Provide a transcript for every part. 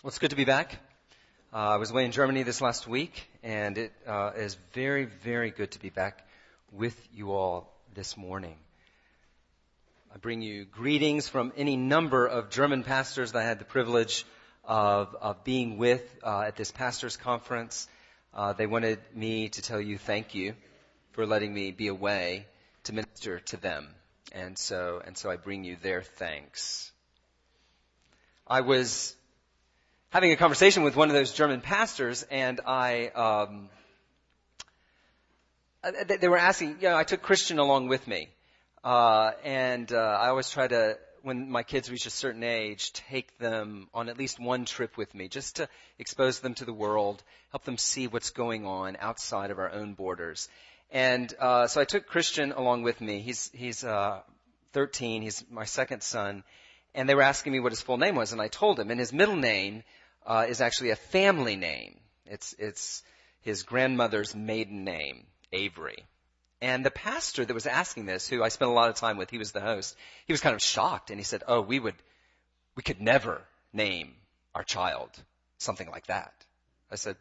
Well, it's good to be back. Uh, I was away in Germany this last week, and it uh, is very, very good to be back with you all this morning. I bring you greetings from any number of German pastors that I had the privilege of, of being with uh, at this pastors' conference. Uh, they wanted me to tell you thank you for letting me be away to minister to them, and so and so I bring you their thanks. I was having a conversation with one of those German pastors, and I, um, uh, they were asking, you know, I took Christian along with me, uh, and uh, I always try to, when my kids reach a certain age, take them on at least one trip with me, just to expose them to the world, help them see what's going on outside of our own borders. And uh, so I took Christian along with me. He's he's uh, 13. He's my second son. And they were asking me what his full name was, and I told him. And his middle name uh, is actually a family name. It's, it's his grandmother's maiden name, Avery. And the pastor that was asking this, who I spent a lot of time with, he was the host, he was kind of shocked and he said, oh, we would, we could never name our child something like that. I said,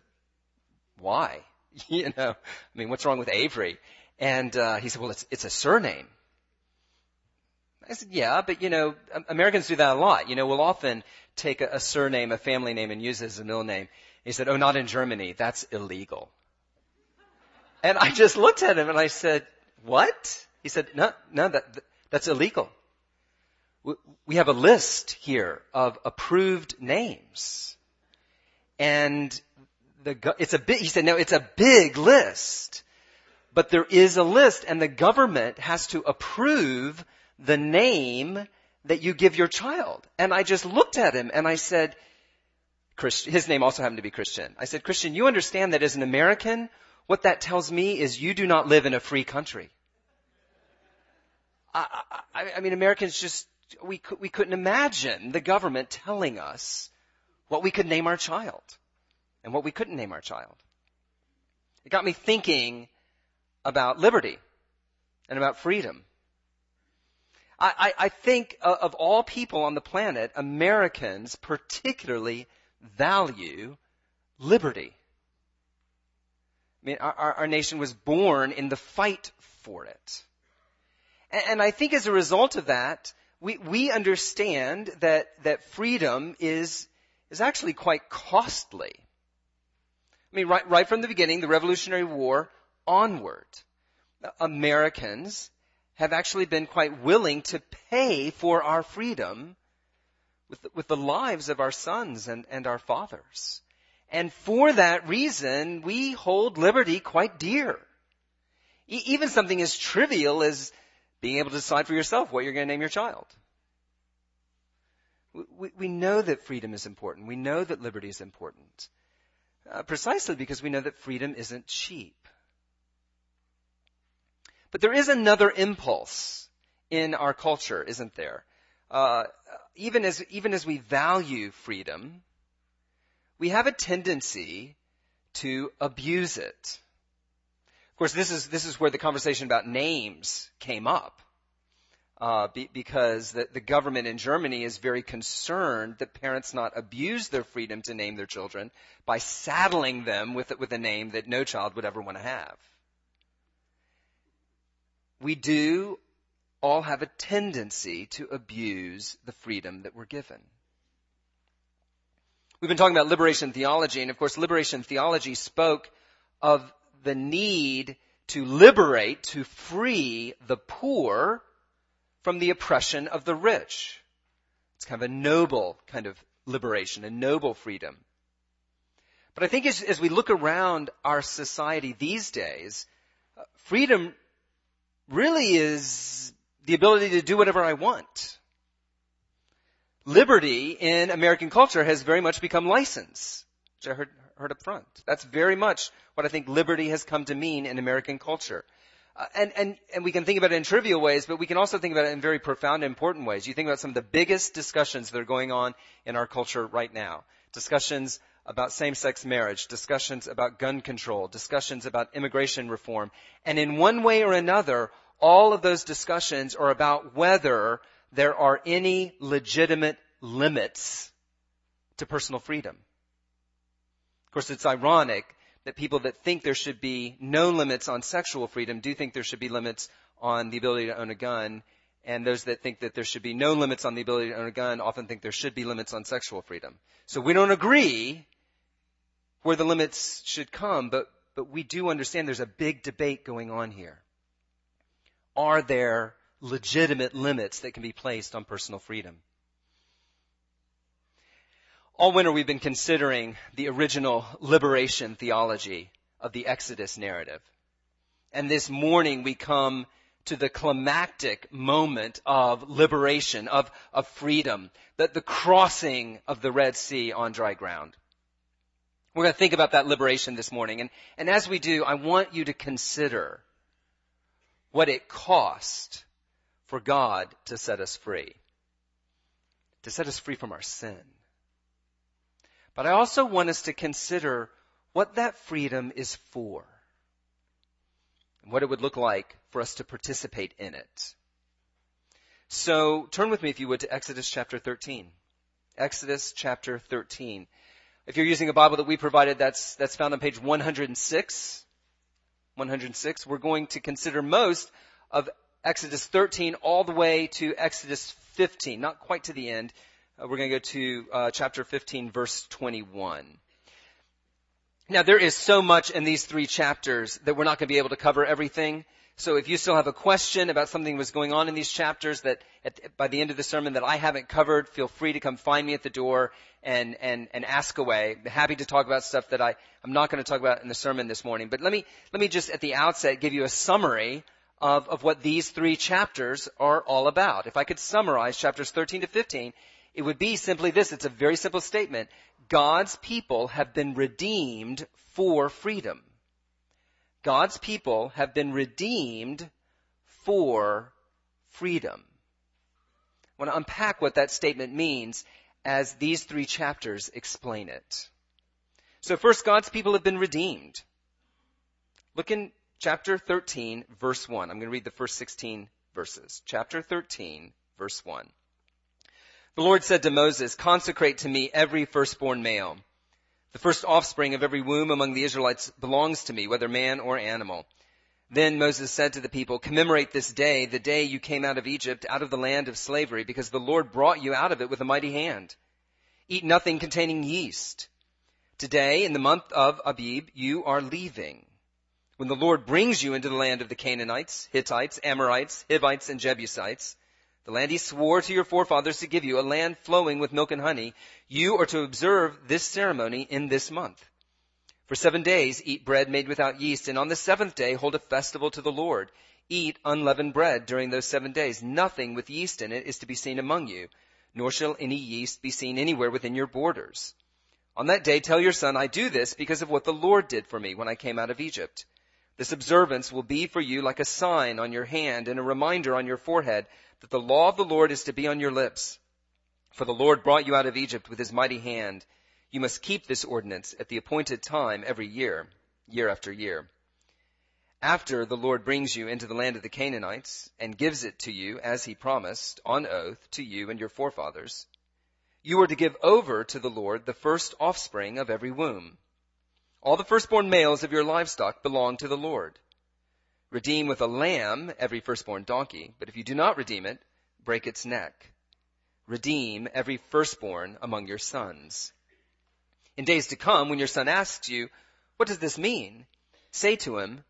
why? you know, I mean, what's wrong with Avery? And, uh, he said, well, it's, it's a surname. I said, yeah, but you know, Americans do that a lot. You know, we'll often take a, surname, a family name, and use it as a middle name. He said, oh, not in Germany. That's illegal. And I just looked at him and I said, what? He said, no, no, that, that's illegal. We have a list here of approved names. And the, it's a big, he said, no, it's a big list. But there is a list and the government has to approve the name that you give your child. And I just looked at him and I said, his name also happened to be Christian. I said, Christian, you understand that as an American, what that tells me is you do not live in a free country. I, I, I mean, Americans just, we, we couldn't imagine the government telling us what we could name our child and what we couldn't name our child. It got me thinking about liberty and about freedom I, I, think uh, of all people on the planet, Americans particularly value liberty. I mean, our, our nation was born in the fight for it. And, and I think as a result of that, we, we understand that, that freedom is, is actually quite costly. I mean, right, right from the beginning, the Revolutionary War onward, Americans have actually been quite willing to pay for our freedom with with the lives of our sons and, and our fathers. And for that reason, we hold liberty quite dear. E- even something as trivial as being able to decide for yourself what you're going to name your child. We, we know that freedom is important. We know that liberty is important. Uh, precisely because we know that freedom isn't cheap. But there is another impulse in our culture, isn't there? Uh, even as even as we value freedom, we have a tendency to abuse it. Of course, this is this is where the conversation about names came up, uh, be, because the, the government in Germany is very concerned that parents not abuse their freedom to name their children by saddling them with with a name that no child would ever want to have we do all have a tendency to abuse the freedom that we're given. We've been talking about liberation theology, and of course, liberation theology spoke of the need to liberate, to free the poor from the oppression of the rich. It's kind of a noble kind of liberation, a noble freedom. But I think as, as we look around our society these days, uh, freedom really is the ability to do whatever I want. Liberty in American culture has very much become license, which I heard, heard up front. That's very much what I think liberty has come to mean in American culture. Uh, and, and, and we can think about it in trivial ways, but we can also think about it in very profound and important ways. You think about some of the biggest discussions that are going on in our culture right now. Discussions about same-sex marriage, discussions about gun control, discussions about immigration reform. And in one way or another, all of those discussions are about whether there are any legitimate limits to personal freedom. Of course, it's ironic that people that think there should be no limits on sexual freedom do think there should be limits on the ability to own a gun, and those that think that there should be no limits on the ability to own a gun often think there should be limits on sexual freedom. So we don't agree where the limits should come, but, but we do understand there's a big debate going on here. Are there legitimate limits that can be placed on personal freedom? All winter we've been considering the original liberation theology of the Exodus narrative. And this morning we come to the climactic moment of liberation, of, of freedom, the, the crossing of the Red Sea on dry ground. We're going to think about that liberation this morning. And, and as we do, I want you to consider what it cost for God to set us free. To set us free from our sin. But I also want us to consider what that freedom is for and what it would look like for us to participate in it. So turn with me, if you would, to Exodus chapter 13. Exodus chapter 13. If you're using a Bible that we provided, that's, that's found on page 106. 106. We're going to consider most of Exodus 13 all the way to Exodus 15. Not quite to the end. Uh, we're going to go to uh, chapter 15, verse 21. Now there is so much in these three chapters that we're not going to be able to cover everything. So if you still have a question about something that was going on in these chapters that at, by the end of the sermon that I haven't covered, feel free to come find me at the door and, and, and ask away. I'm happy to talk about stuff that I, I'm not going to talk about in the sermon this morning. But let me, let me just at the outset give you a summary of, of what these three chapters are all about. If I could summarize chapters 13 to 15, it would be simply this. It's a very simple statement. God's people have been redeemed for freedom. God's people have been redeemed for freedom. I want to unpack what that statement means as these three chapters explain it. So first, God's people have been redeemed. Look in chapter 13, verse 1. I'm going to read the first 16 verses. Chapter 13, verse 1. The Lord said to Moses, consecrate to me every firstborn male. The first offspring of every womb among the Israelites belongs to me, whether man or animal. Then Moses said to the people, commemorate this day, the day you came out of Egypt, out of the land of slavery, because the Lord brought you out of it with a mighty hand. Eat nothing containing yeast. Today, in the month of Abib, you are leaving. When the Lord brings you into the land of the Canaanites, Hittites, Amorites, Hivites, and Jebusites, the land he swore to your forefathers to give you, a land flowing with milk and honey, you are to observe this ceremony in this month. For seven days eat bread made without yeast, and on the seventh day hold a festival to the Lord. Eat unleavened bread during those seven days. Nothing with yeast in it is to be seen among you, nor shall any yeast be seen anywhere within your borders. On that day tell your son, I do this because of what the Lord did for me when I came out of Egypt. This observance will be for you like a sign on your hand and a reminder on your forehead that the law of the Lord is to be on your lips. For the Lord brought you out of Egypt with his mighty hand. You must keep this ordinance at the appointed time every year, year after year. After the Lord brings you into the land of the Canaanites and gives it to you as he promised on oath to you and your forefathers, you are to give over to the Lord the first offspring of every womb. All the firstborn males of your livestock belong to the Lord. Redeem with a lamb every firstborn donkey, but if you do not redeem it, break its neck. Redeem every firstborn among your sons. In days to come, when your son asks you, what does this mean? Say to him,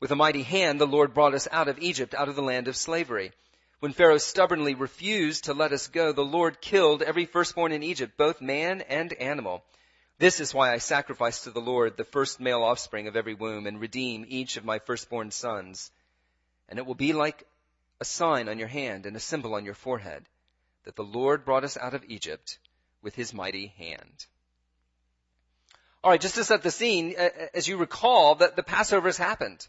with a mighty hand the Lord brought us out of Egypt, out of the land of slavery. When Pharaoh stubbornly refused to let us go, the Lord killed every firstborn in Egypt, both man and animal. This is why I sacrifice to the Lord the first male offspring of every womb and redeem each of my firstborn sons. And it will be like a sign on your hand and a symbol on your forehead that the Lord brought us out of Egypt with his mighty hand. Alright, just to set the scene, as you recall, that the Passover has happened.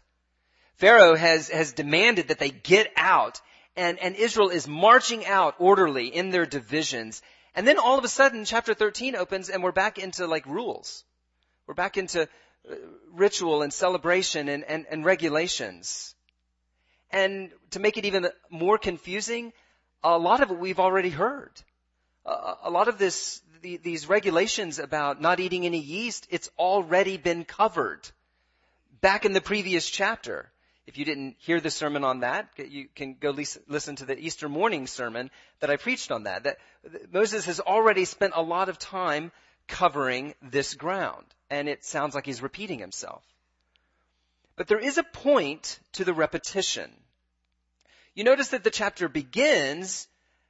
Pharaoh has, has demanded that they get out and, and Israel is marching out orderly in their divisions and then all of a sudden, chapter 13 opens and we're back into like rules. We're back into uh, ritual and celebration and, and, and regulations. And to make it even more confusing, a lot of it we've already heard. a lot of this, the, these regulations about not eating any yeast, it's already been covered back in the previous chapter. If you didn't hear the sermon on that, you can go listen to the Easter morning sermon that I preached on that. That Moses has already spent a lot of time covering this ground, and it sounds like he's repeating himself. But there is a point to the repetition. You notice that the chapter begins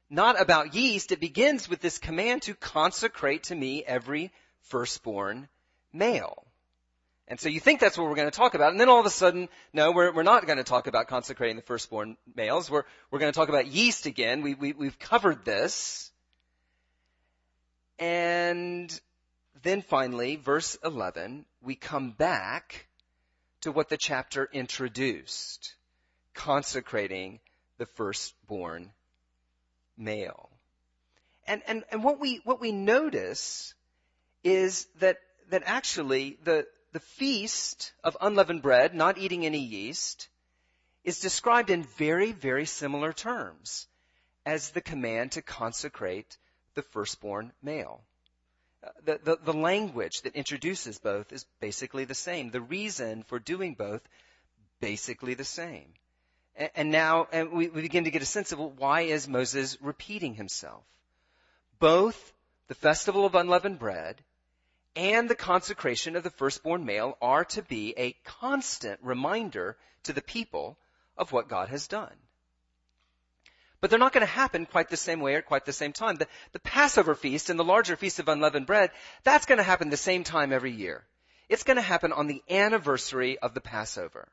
not about yeast, it begins with this command to consecrate to me every firstborn male. And so you think that's what we're going to talk about, and then all of a sudden, no, we're, we're not going to talk about consecrating the firstborn males. We're, we're going to talk about yeast again. We, we, we've covered this. And then finally, verse 11, we come back to what the chapter introduced, consecrating the firstborn male. And, and, and what we, what we notice is that, that actually the, the feast of unleavened bread, not eating any yeast, is described in very, very similar terms as the command to consecrate the firstborn male. Uh, the, the, the, language that introduces both is basically the same. The reason for doing both, basically the same. And, and now and we, we begin to get a sense of well, why is Moses repeating himself? Both the festival of unleavened bread and the consecration of the firstborn male are to be a constant reminder to the people of what God has done. But they're not going to happen quite the same way or quite the same time. The, the Passover feast and the larger feast of unleavened bread, that's going to happen the same time every year. It's going to happen on the anniversary of the Passover.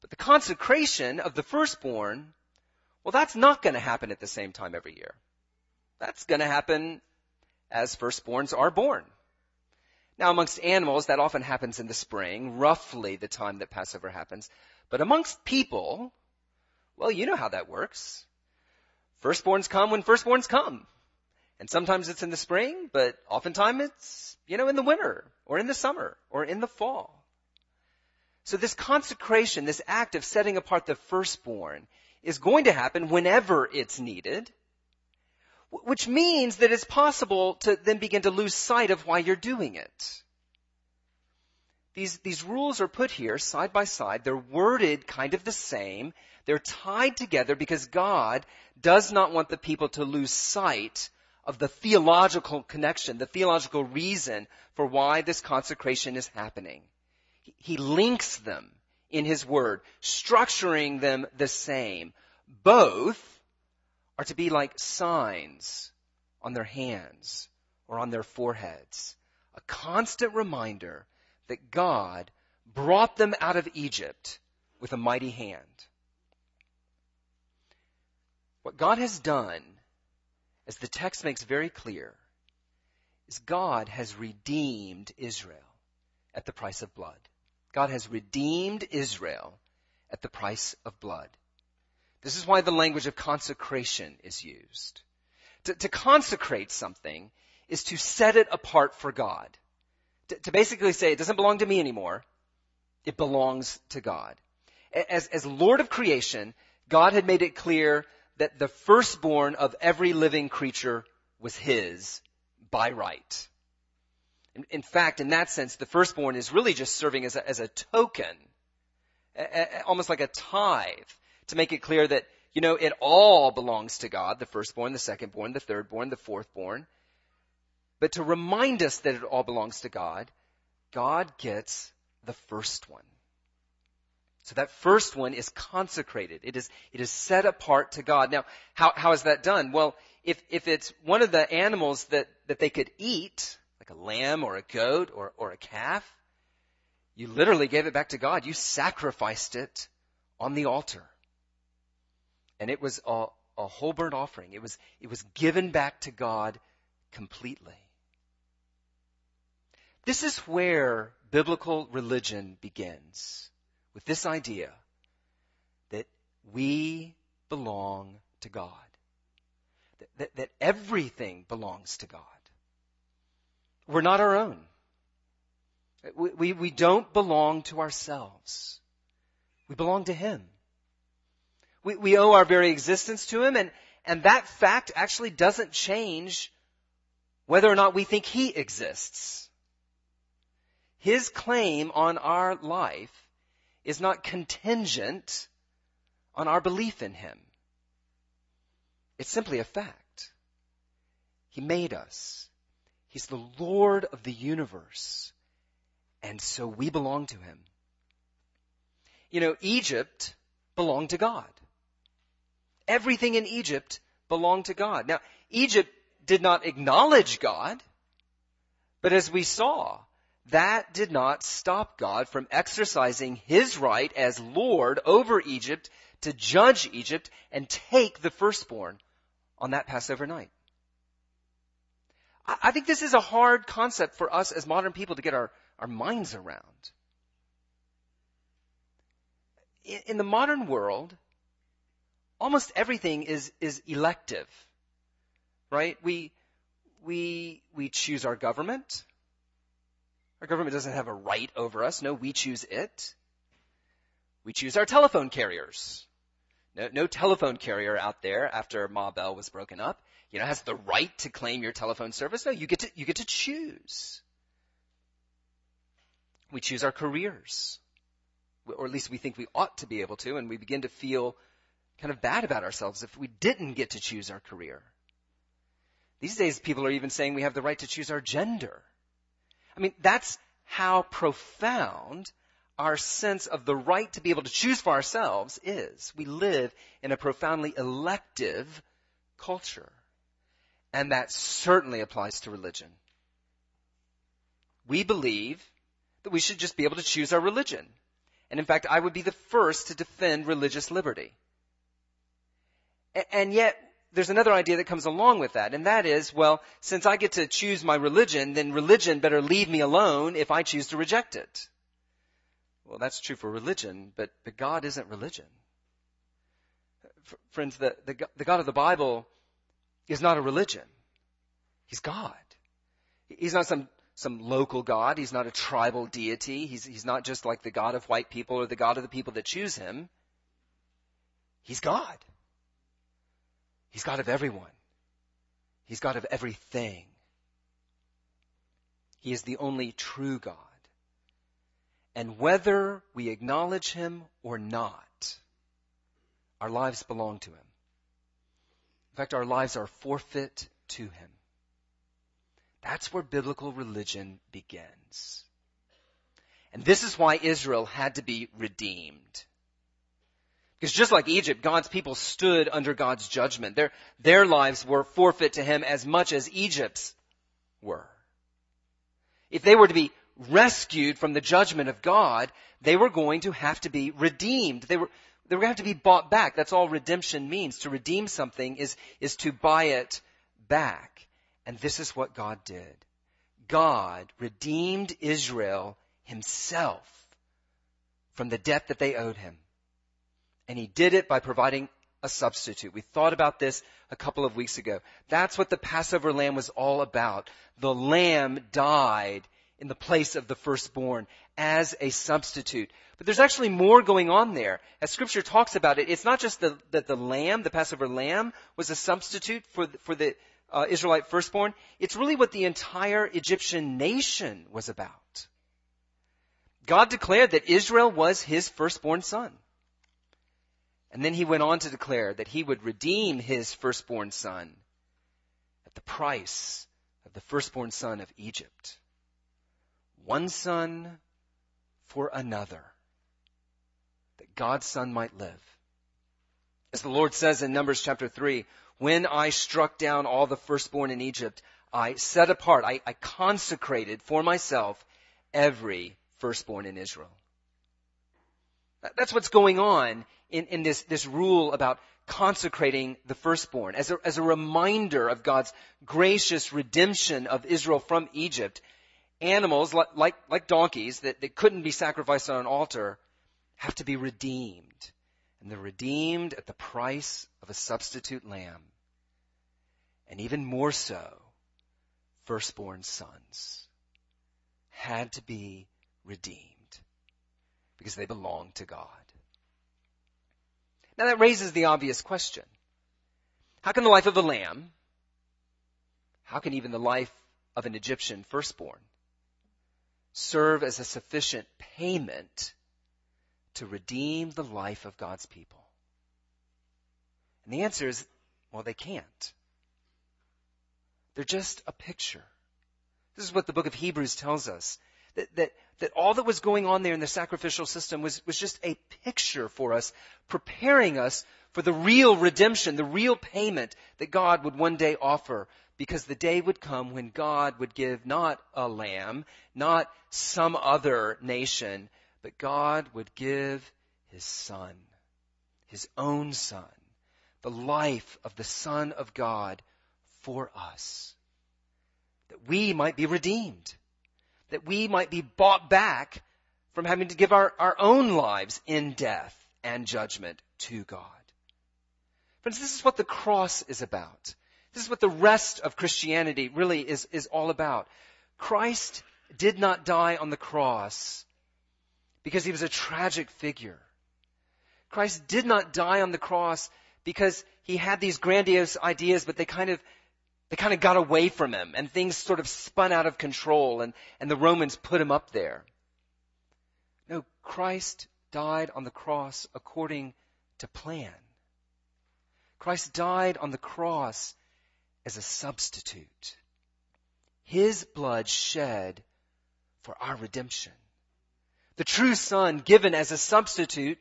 But the consecration of the firstborn, well, that's not going to happen at the same time every year. That's going to happen as firstborns are born. Now, amongst animals, that often happens in the spring, roughly the time that Passover happens. But amongst people, well, you know how that works. Firstborns come when firstborns come. And sometimes it's in the spring, but oftentimes it's, you know, in the winter, or in the summer, or in the fall. So this consecration, this act of setting apart the firstborn, is going to happen whenever it's needed, which means that it's possible to then begin to lose sight of why you're doing it. These, these rules are put here side by side. They're worded kind of the same. They're tied together because God does not want the people to lose sight of the theological connection, the theological reason for why this consecration is happening. He links them in His Word, structuring them the same. Both are to be like signs on their hands or on their foreheads. A constant reminder that God brought them out of Egypt with a mighty hand. What God has done, as the text makes very clear, is God has redeemed Israel at the price of blood. God has redeemed Israel at the price of blood. This is why the language of consecration is used. To, to consecrate something is to set it apart for God. To, to, basically say it doesn't belong to me anymore. It belongs to God. As, as Lord of creation, God had made it clear that the firstborn of every living creature was His by right. In, in fact, in that sense, the firstborn is really just serving as a, as a token, a, a, almost like a tithe to make it clear that, you know, it all belongs to God, the firstborn, the secondborn, the thirdborn, the fourthborn. But to remind us that it all belongs to God, God gets the first one. So that first one is consecrated. It is, it is set apart to God. Now, how, how is that done? Well, if, if it's one of the animals that, that they could eat, like a lamb or a goat or, or a calf, you literally gave it back to God. You sacrificed it on the altar and it was a, a whole burnt offering. It was, it was given back to God completely. This is where biblical religion begins, with this idea that we belong to God. That, that, that everything belongs to God. We're not our own. We, we, we don't belong to ourselves. We belong to Him. We, we owe our very existence to Him, and, and that fact actually doesn't change whether or not we think he exists. His claim on our life is not contingent on our belief in him. It's simply a fact. He made us. He's the Lord of the universe. And so we belong to him. You know, Egypt belonged to God. Everything in Egypt belonged to God. Now, Egypt did not acknowledge God, but as we saw, that did not stop God from exercising his right as Lord over Egypt to judge Egypt and take the firstborn on that Passover night. I think this is a hard concept for us as modern people to get our, our minds around. In, in the modern world, almost everything is, is elective. Right? We, we, we choose our government. Our government doesn't have a right over us. No, we choose it. We choose our telephone carriers. No, no telephone carrier out there after Ma Bell was broken up, you know, has the right to claim your telephone service. No, you get to, you get to choose. We choose our careers. Or at least we think we ought to be able to, and we begin to feel kind of bad about ourselves if we didn't get to choose our career. These days people are even saying we have the right to choose our gender. I mean, that's how profound our sense of the right to be able to choose for ourselves is. We live in a profoundly elective culture. And that certainly applies to religion. We believe that we should just be able to choose our religion. And in fact, I would be the first to defend religious liberty. And yet, there's another idea that comes along with that, and that is, well, since I get to choose my religion, then religion better leave me alone if I choose to reject it. Well, that's true for religion, but, but God isn't religion. Friends, the, the, the God of the Bible is not a religion. He's God. He's not some, some local God. He's not a tribal deity. He's, he's not just like the God of white people or the God of the people that choose him. He's God. He's God of everyone. He's God of everything. He is the only true God. And whether we acknowledge Him or not, our lives belong to Him. In fact, our lives are forfeit to Him. That's where biblical religion begins. And this is why Israel had to be redeemed. Because just like Egypt, God's people stood under God's judgment. Their, their lives were forfeit to Him as much as Egypt's were. If they were to be rescued from the judgment of God, they were going to have to be redeemed. They were, they were going to have to be bought back. That's all redemption means. To redeem something is, is to buy it back. And this is what God did. God redeemed Israel himself from the debt that they owed him. And he did it by providing a substitute. We thought about this a couple of weeks ago. That's what the Passover lamb was all about. The lamb died in the place of the firstborn as a substitute. But there's actually more going on there. As scripture talks about it, it's not just the, that the lamb, the Passover lamb, was a substitute for the, for the uh, Israelite firstborn. It's really what the entire Egyptian nation was about. God declared that Israel was his firstborn son. And then he went on to declare that he would redeem his firstborn son at the price of the firstborn son of Egypt. One son for another, that God's son might live. As the Lord says in Numbers chapter 3, when I struck down all the firstborn in Egypt, I set apart, I, I consecrated for myself every firstborn in Israel. That's what's going on in, in this, this rule about consecrating the firstborn as a, as a reminder of God's gracious redemption of Israel from Egypt. Animals like, like, like donkeys that, that couldn't be sacrificed on an altar have to be redeemed. And they're redeemed at the price of a substitute lamb. And even more so, firstborn sons had to be redeemed because they belong to God. Now that raises the obvious question. How can the life of a lamb, how can even the life of an Egyptian firstborn serve as a sufficient payment to redeem the life of God's people? And the answer is, well, they can't. They're just a picture. This is what the book of Hebrews tells us. That, that, that all that was going on there in the sacrificial system was, was just a picture for us, preparing us for the real redemption, the real payment that God would one day offer because the day would come when God would give not a lamb, not some other nation, but God would give his son, his own son, the life of the son of God for us. That we might be redeemed. That we might be bought back from having to give our, our own lives in death and judgment to God. Friends, this is what the cross is about. This is what the rest of Christianity really is, is all about. Christ did not die on the cross because he was a tragic figure. Christ did not die on the cross because he had these grandiose ideas, but they kind of, they kind of got away from him and things sort of spun out of control and, and the Romans put him up there. No, Christ died on the cross according to plan. Christ died on the cross as a substitute. His blood shed for our redemption. The true Son given as a substitute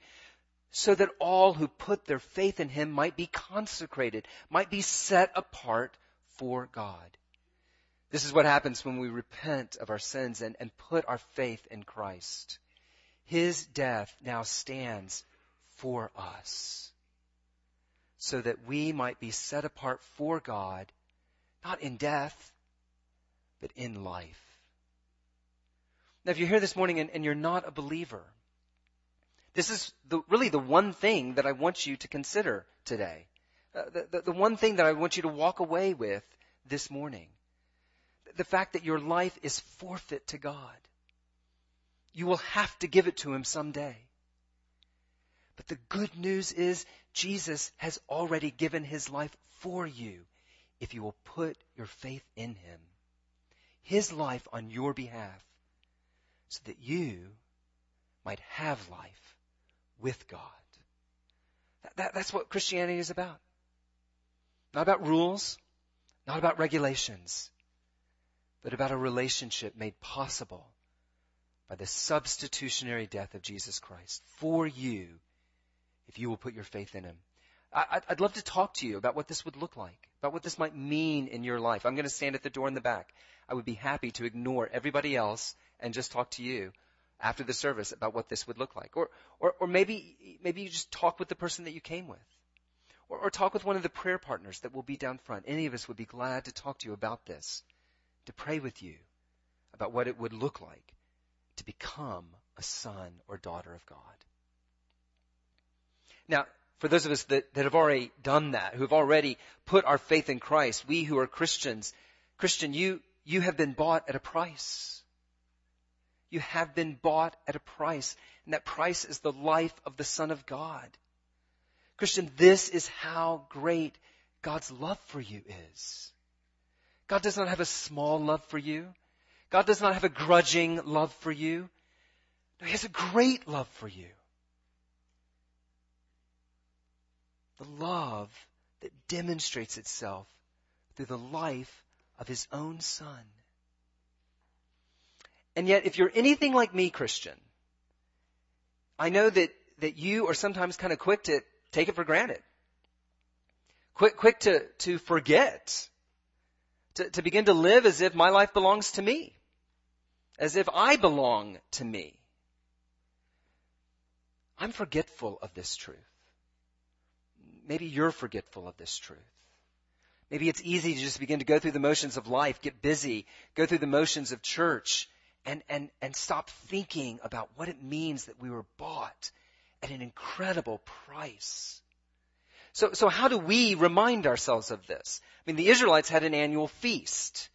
so that all who put their faith in Him might be consecrated, might be set apart for God. This is what happens when we repent of our sins and, and put our faith in Christ. His death now stands for us so that we might be set apart for God, not in death, but in life. Now, if you're here this morning and, and you're not a believer, this is the, really the one thing that I want you to consider today. Uh, the, the, the one thing that I want you to walk away with this morning. The fact that your life is forfeit to God. You will have to give it to Him someday. But the good news is Jesus has already given his life for you if you will put your faith in him. His life on your behalf so that you might have life with God. That, that, that's what Christianity is about. Not about rules, not about regulations, but about a relationship made possible by the substitutionary death of Jesus Christ for you if you will put your faith in Him. I'd love to talk to you about what this would look like, about what this might mean in your life. I'm going to stand at the door in the back. I would be happy to ignore everybody else and just talk to you after the service about what this would look like. Or, or, or maybe, maybe you just talk with the person that you came with. Or, or talk with one of the prayer partners that will be down front. Any of us would be glad to talk to you about this, to pray with you about what it would look like to become a son or daughter of God. Now, for those of us that, that have already done that, who have already put our faith in Christ, we who are Christians, Christian, you, you have been bought at a price. You have been bought at a price, and that price is the life of the Son of God. Christian, this is how great God's love for you is. God does not have a small love for you. God does not have a grudging love for you. No, He has a great love for you. the love that demonstrates itself through the life of his own son. And yet, if you're anything like me, Christian, I know that, that you are sometimes kind of quick to take it for granted. Quick, quick to, to forget. To, to begin to live as if my life belongs to me. As if I belong to me. I'm forgetful of this truth maybe you're forgetful of this truth. Maybe it's easy to just begin to go through the motions of life, get busy, go through the motions of church, and, and, and stop thinking about what it means that we were bought at an incredible price. So, so how do we remind ourselves of this? I mean, the Israelites had an annual feast.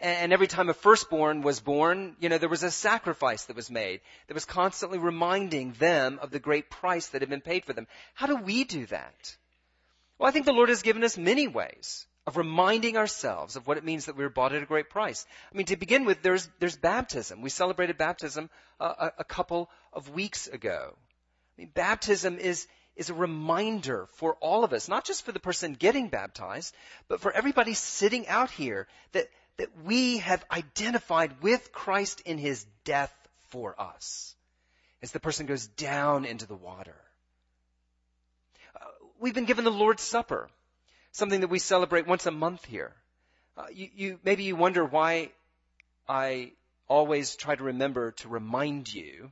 And every time a firstborn was born, you know, there was a sacrifice that was made that was constantly reminding them of the great price that had been paid for them. How do we do that? Well, I think the Lord has given us many ways of reminding ourselves of what it means that we were bought at a great price. I mean, to begin with, there's, there's baptism. We celebrated baptism uh, a, a couple of weeks ago. I mean, baptism is, is a reminder for all of us, not just for the person getting baptized, but for everybody sitting out here that, that we have identified with Christ in his death for us as the person goes down into the water. Uh, we've been given the Lord's Supper something that we celebrate once a month here. Uh, you, you, maybe you wonder why I always try to remember to remind you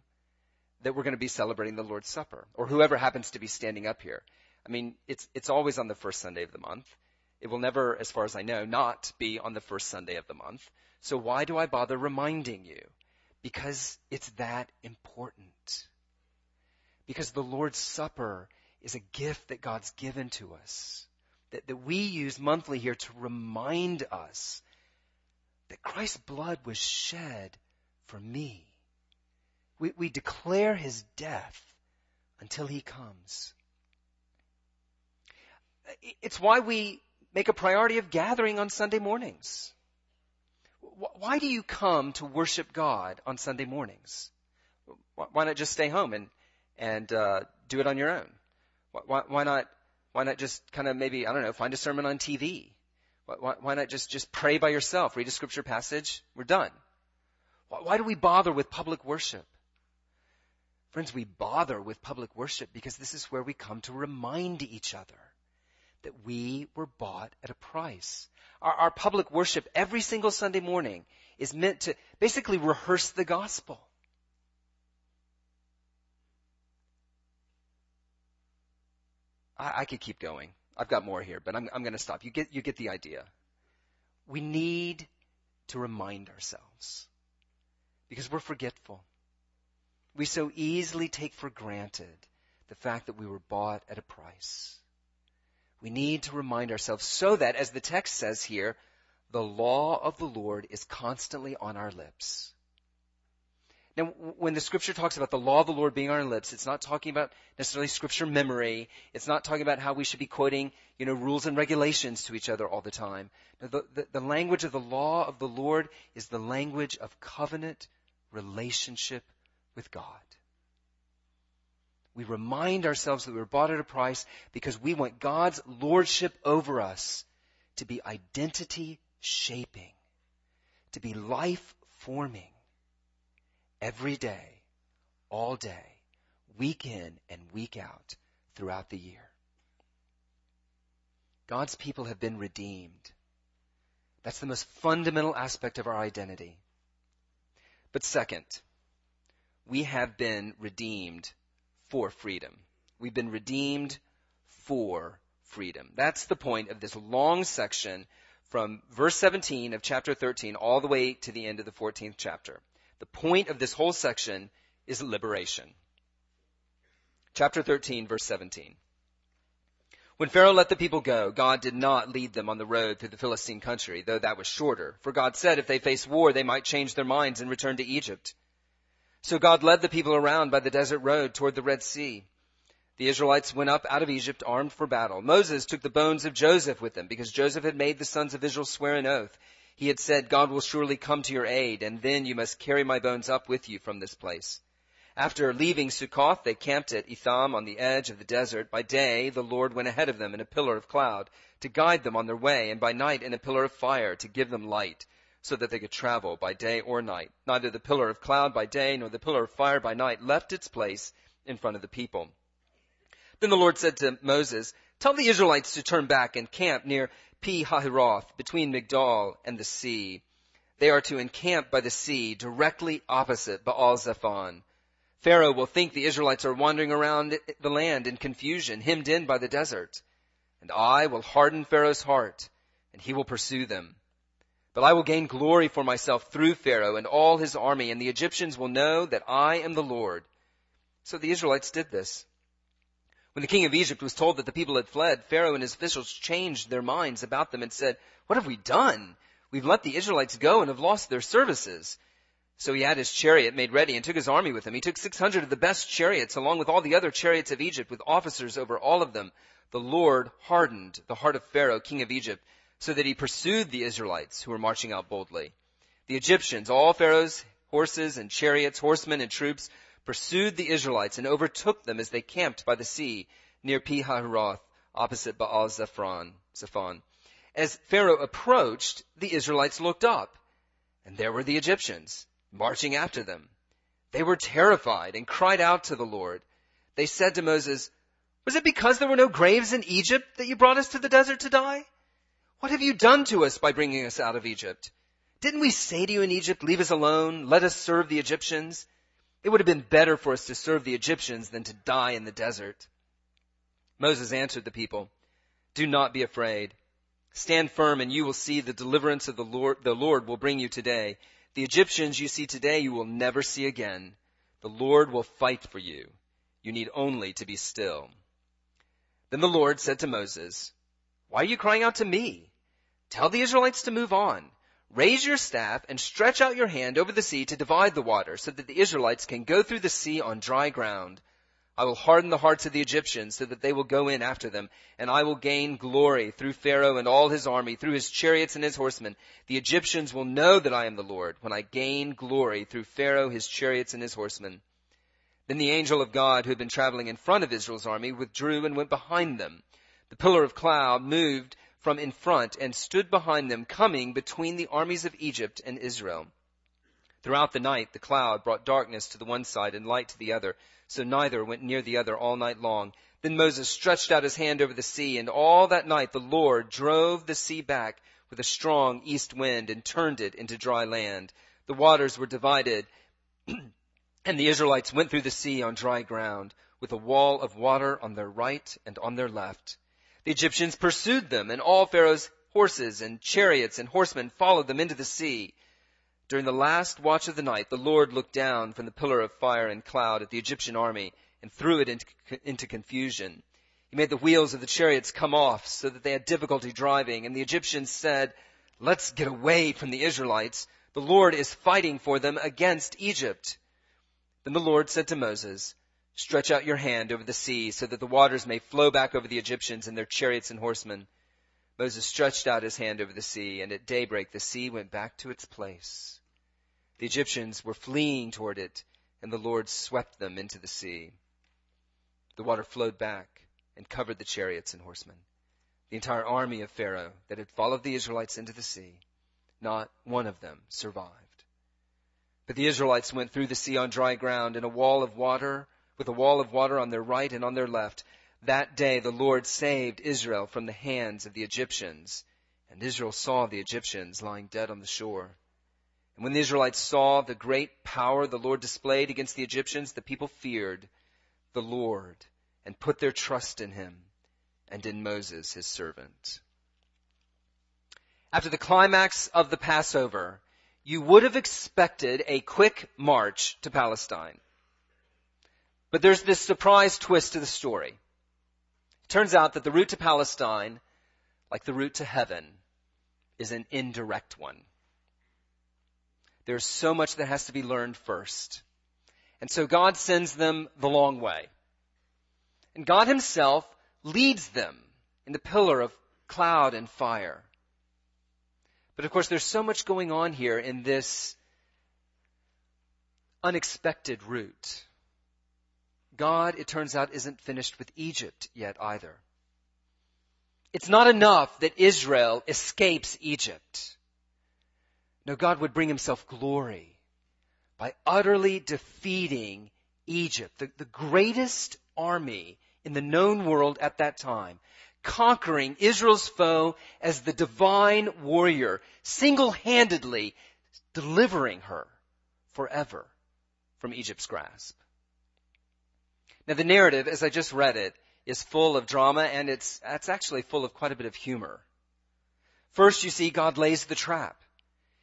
that we're going to be celebrating the Lord's Supper, or whoever happens to be standing up here. I mean, it's, it's always on the first Sunday of the month. It will never, as far as I know, not be on the first Sunday of the month. So why do I bother reminding you? Because it's that important. Because the Lord's Supper is a gift that God's given to us that, that we use monthly here to remind us that Christ's blood was shed for me. We, we declare his death until he comes. It's why we make a priority of gathering on Sunday mornings. Why do you come to worship God on Sunday mornings? Why not just stay home and and uh, do it on your own? Why, why not why not just kind of maybe, I don't know, find a sermon on TV? Why, why not just, just pray by yourself, read a scripture passage, we're done? Why, why do we bother with public worship? Friends, we bother with public worship because this is where we come to remind each other that we were bought at a price. Our, our, public worship every single Sunday morning is meant to basically rehearse the gospel. I, I could keep going. I've got more here, but I'm, I'm going to stop. You get, you get the idea. We need to remind ourselves because we're forgetful. We so easily take for granted the fact that we were bought at a price. We need to remind ourselves so that, as the text says here, the law of the Lord is constantly on our lips. Now, when the scripture talks about the law of the Lord being on our lips, it's not talking about necessarily scripture memory. It's not talking about how we should be quoting, you know, rules and regulations to each other all the time. The, the, the language of the law of the Lord is the language of covenant relationship with God. We remind ourselves that we were bought at a price because we want God's lordship over us to be identity shaping, to be life forming every day, all day, week in and week out throughout the year. God's people have been redeemed. That's the most fundamental aspect of our identity. But second, we have been redeemed for freedom. We've been redeemed for freedom. That's the point of this long section from verse 17 of chapter 13 all the way to the end of the 14th chapter. The point of this whole section is liberation. Chapter 13, verse 17. When Pharaoh let the people go, God did not lead them on the road through the Philistine country, though that was shorter. For God said if they faced war, they might change their minds and return to Egypt. So God led the people around by the desert road toward the Red Sea. The Israelites went up out of Egypt armed for battle. Moses took the bones of Joseph with them because Joseph had made the sons of Israel swear an oath. He had said, God will surely come to your aid, and then you must carry my bones up with you from this place. After leaving Succoth, they camped at Etham on the edge of the desert. By day, the Lord went ahead of them in a pillar of cloud to guide them on their way, and by night in a pillar of fire to give them light, so that they could travel by day or night. Neither the pillar of cloud by day nor the pillar of fire by night left its place in front of the people. Then the Lord said to Moses, Tell the Israelites to turn back and camp near Pi Hahiroth, between Migdol and the sea. They are to encamp by the sea, directly opposite Baal Zephon. Pharaoh will think the Israelites are wandering around the land in confusion, hemmed in by the desert. And I will harden Pharaoh's heart, and he will pursue them. But I will gain glory for myself through Pharaoh and all his army, and the Egyptians will know that I am the Lord. So the Israelites did this. When the king of Egypt was told that the people had fled, Pharaoh and his officials changed their minds about them and said, What have we done? We've let the Israelites go and have lost their services. So he had his chariot made ready and took his army with him. He took 600 of the best chariots along with all the other chariots of Egypt with officers over all of them. The Lord hardened the heart of Pharaoh, king of Egypt, so that he pursued the Israelites who were marching out boldly. The Egyptians, all Pharaoh's horses and chariots, horsemen and troops, pursued the Israelites and overtook them as they camped by the sea near Pi-hahiroth, opposite Baal Zephon. Zephon. As Pharaoh approached, the Israelites looked up, and there were the Egyptians, marching after them. They were terrified and cried out to the Lord. They said to Moses, Was it because there were no graves in Egypt that you brought us to the desert to die? What have you done to us by bringing us out of Egypt? Didn't we say to you in Egypt, leave us alone, let us serve the Egyptians? It would have been better for us to serve the Egyptians than to die in the desert. Moses answered the people, Do not be afraid. Stand firm and you will see the deliverance of the Lord, the Lord will bring you today. The Egyptians you see today you will never see again. The Lord will fight for you. You need only to be still. Then the Lord said to Moses, Why are you crying out to me? Tell the Israelites to move on. Raise your staff and stretch out your hand over the sea to divide the water so that the Israelites can go through the sea on dry ground. I will harden the hearts of the Egyptians so that they will go in after them, and I will gain glory through Pharaoh and all his army, through his chariots and his horsemen. The Egyptians will know that I am the Lord when I gain glory through Pharaoh, his chariots, and his horsemen. Then the angel of God who had been traveling in front of Israel's army withdrew and went behind them. The pillar of cloud moved from in front and stood behind them, coming between the armies of Egypt and Israel. Throughout the night, the cloud brought darkness to the one side and light to the other, so neither went near the other all night long. Then Moses stretched out his hand over the sea, and all that night the Lord drove the sea back with a strong east wind and turned it into dry land. The waters were divided, and the Israelites went through the sea on dry ground, with a wall of water on their right and on their left. The Egyptians pursued them, and all Pharaoh's horses and chariots and horsemen followed them into the sea. During the last watch of the night, the Lord looked down from the pillar of fire and cloud at the Egyptian army and threw it into, into confusion. He made the wheels of the chariots come off so that they had difficulty driving, and the Egyptians said, Let's get away from the Israelites. The Lord is fighting for them against Egypt. Then the Lord said to Moses, Stretch out your hand over the sea so that the waters may flow back over the Egyptians and their chariots and horsemen. Moses stretched out his hand over the sea, and at daybreak the sea went back to its place. The Egyptians were fleeing toward it, and the Lord swept them into the sea. The water flowed back and covered the chariots and horsemen. The entire army of Pharaoh that had followed the Israelites into the sea, not one of them survived. But the Israelites went through the sea on dry ground, and a wall of water with a wall of water on their right and on their left. That day the Lord saved Israel from the hands of the Egyptians. And Israel saw the Egyptians lying dead on the shore. And when the Israelites saw the great power the Lord displayed against the Egyptians, the people feared the Lord and put their trust in him and in Moses, his servant. After the climax of the Passover, you would have expected a quick march to Palestine. But there's this surprise twist to the story. It turns out that the route to Palestine, like the route to heaven, is an indirect one. There's so much that has to be learned first. And so God sends them the long way. And God himself leads them in the pillar of cloud and fire. But of course, there's so much going on here in this unexpected route. God, it turns out, isn't finished with Egypt yet either. It's not enough that Israel escapes Egypt. No, God would bring himself glory by utterly defeating Egypt, the, the greatest army in the known world at that time, conquering Israel's foe as the divine warrior, single-handedly delivering her forever from Egypt's grasp. Now the narrative, as I just read it, is full of drama and it's, it's actually full of quite a bit of humor. First you see God lays the trap.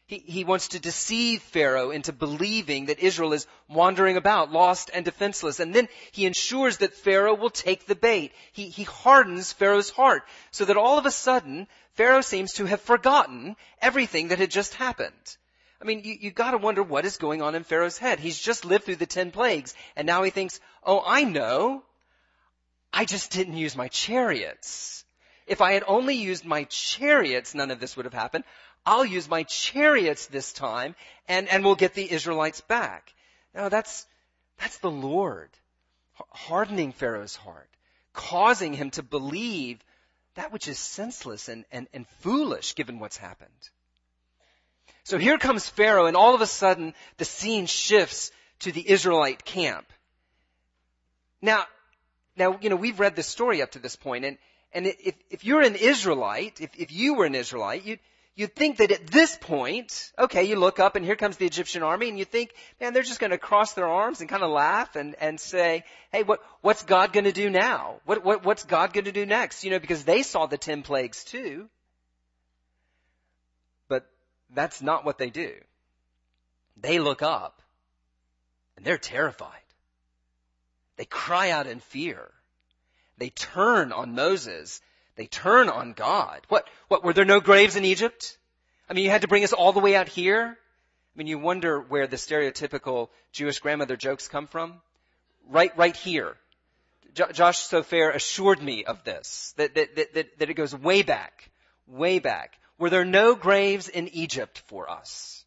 He, he wants to deceive Pharaoh into believing that Israel is wandering about, lost and defenseless. And then he ensures that Pharaoh will take the bait. He, he hardens Pharaoh's heart so that all of a sudden, Pharaoh seems to have forgotten everything that had just happened. I mean, you, you gotta wonder what is going on in Pharaoh's head. He's just lived through the ten plagues, and now he thinks, oh, I know. I just didn't use my chariots. If I had only used my chariots, none of this would have happened. I'll use my chariots this time and, and we'll get the Israelites back. Now that's, that's the Lord hardening Pharaoh's heart, causing him to believe that which is senseless and, and, and foolish given what's happened. So here comes Pharaoh and all of a sudden the scene shifts to the Israelite camp. Now, now, you know, we've read this story up to this point and, and if, if you're an Israelite, if, if you were an Israelite, you'd, you'd think that at this point, okay, you look up and here comes the Egyptian army and you think, man, they're just going to cross their arms and kind of laugh and, and say, hey, what, what's God going to do now? What, what, what's God going to do next? You know, because they saw the ten plagues too. That's not what they do. They look up and they're terrified. They cry out in fear. They turn on Moses. They turn on God. What, what, were there no graves in Egypt? I mean, you had to bring us all the way out here? I mean, you wonder where the stereotypical Jewish grandmother jokes come from. Right, right here. Jo- Josh Sofer assured me of this, that, that, that, that it goes way back, way back. Were there no graves in Egypt for us?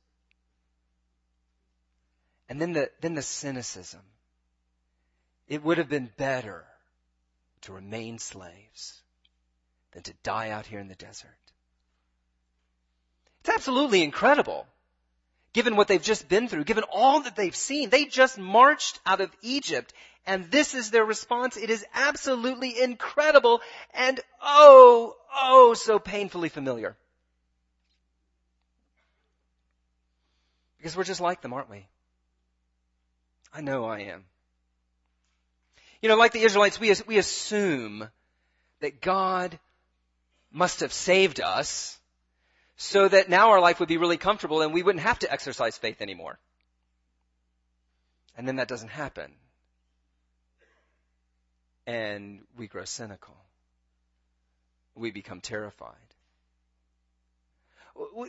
And then the, then the cynicism. It would have been better to remain slaves than to die out here in the desert. It's absolutely incredible. Given what they've just been through, given all that they've seen, they just marched out of Egypt and this is their response. It is absolutely incredible and oh, oh, so painfully familiar. Because we're just like them, aren't we? I know I am. You know, like the Israelites, we, we assume that God must have saved us so that now our life would be really comfortable and we wouldn't have to exercise faith anymore. And then that doesn't happen. And we grow cynical. We become terrified.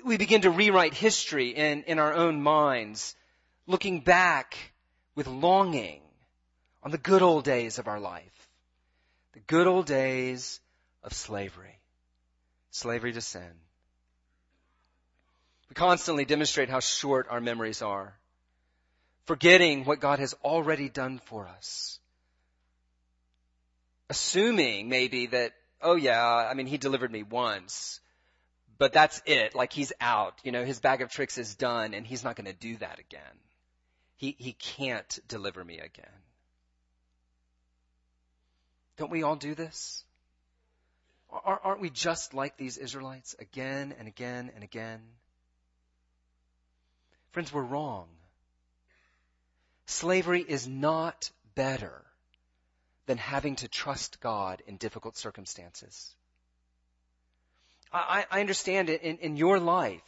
We begin to rewrite history in, in our own minds, looking back with longing on the good old days of our life. The good old days of slavery. Slavery to sin. We constantly demonstrate how short our memories are, forgetting what God has already done for us. Assuming maybe that, oh yeah, I mean, He delivered me once, but that's it. Like He's out. You know, His bag of tricks is done and He's not going to do that again. He, he can't deliver me again. Don't we all do this? Aren't we just like these Israelites again and again and again? Friends, we're wrong. Slavery is not better than having to trust God in difficult circumstances. I, I understand it in, in your life.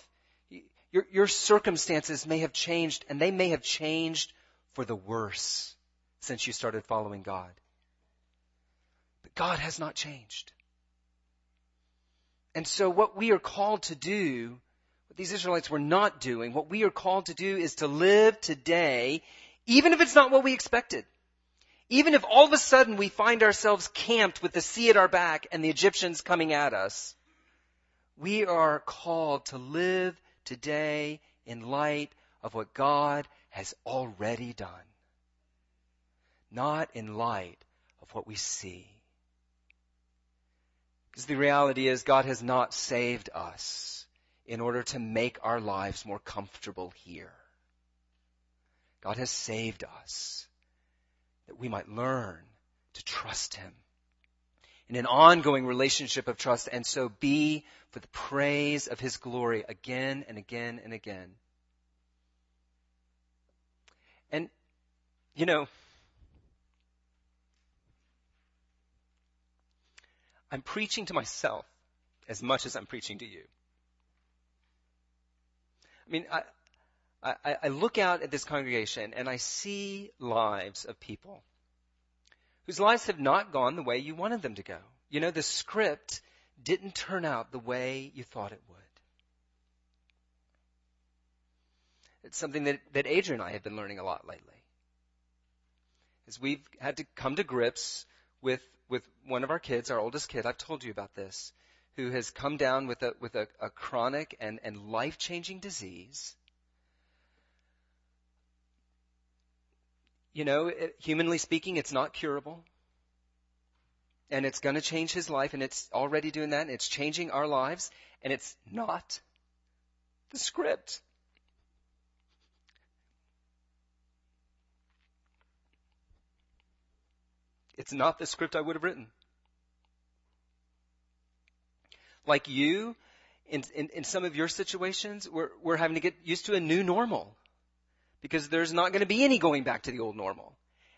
Your, your circumstances may have changed and they may have changed for the worse since you started following God. But God has not changed. And so what we are called to do, what these Israelites were not doing, what we are called to do is to live today, even if it's not what we expected. Even if all of a sudden we find ourselves camped with the sea at our back and the Egyptians coming at us, we are called to live today in light of what God has already done. Not in light of what we see. Because the reality is God has not saved us in order to make our lives more comfortable here. God has saved us that we might learn to trust Him in an ongoing relationship of trust and so be for the praise of His glory again and again and again. And, you know, I'm preaching to myself as much as I'm preaching to you. I mean, I, I, I look out at this congregation and I see lives of people whose lives have not gone the way you wanted them to go. You know, the script didn't turn out the way you thought it would. It's something that, that Adrian and I have been learning a lot lately. Is we've had to come to grips with with one of our kids, our oldest kid. I've told you about this, who has come down with a with a, a chronic and, and life changing disease. You know, humanly speaking, it's not curable. And it's going to change his life, and it's already doing that, and it's changing our lives, and it's not the script. It's not the script I would have written. Like you, in, in, in some of your situations, we're, we're having to get used to a new normal. Because there's not going to be any going back to the old normal.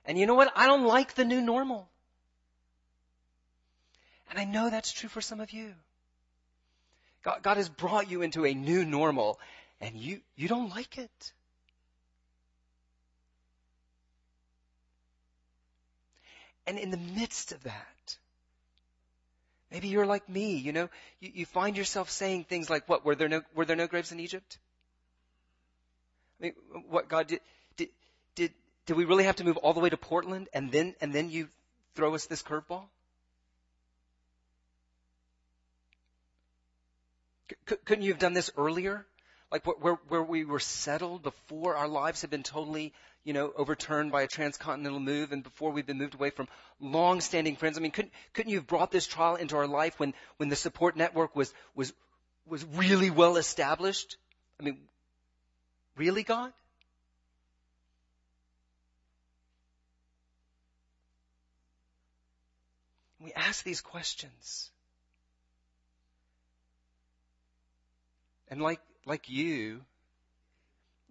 And you know what? I don't like the new normal. And I know that's true for some of you. God, God has brought you into a new normal, and you, you don't like it. And in the midst of that, maybe you're like me, you know, you, you find yourself saying things like, what, were there no, were there no graves in Egypt? Mean, what God did, did, did, did we really have to move all the way to Portland and then, and then you throw us this curveball? Couldn't you have done this earlier? Like where, where we were settled before our lives had been totally, you know, overturned by a transcontinental move and before we've been moved away from long-standing friends. I mean, couldn't, couldn't you have brought this trial into our life when, when the support network was, was, was really well established? I mean, really God? We ask these questions. And like like you,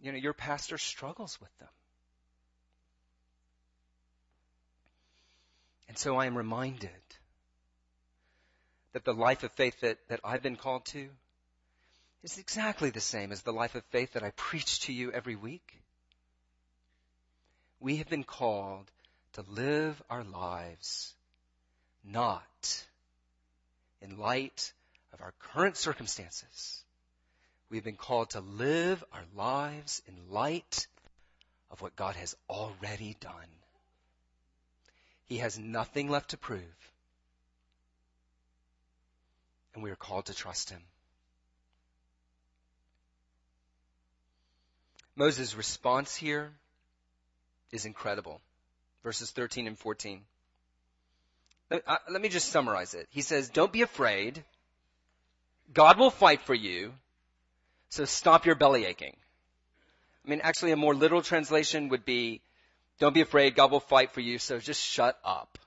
you know, your pastor struggles with them. And so I am reminded that the life of faith that, that I've been called to is exactly the same as the life of faith that I preach to you every week. We have been called to live our lives not in light of our current circumstances, We've been called to live our lives in light of what God has already done. He has nothing left to prove. And we are called to trust Him. Moses' response here is incredible. Verses 13 and 14. Let, me just summarize it. He says, Don't be afraid. God will fight for you. So stop your belly aching. I mean, actually a more literal translation would be, don't be afraid, God will fight for you, so just shut up.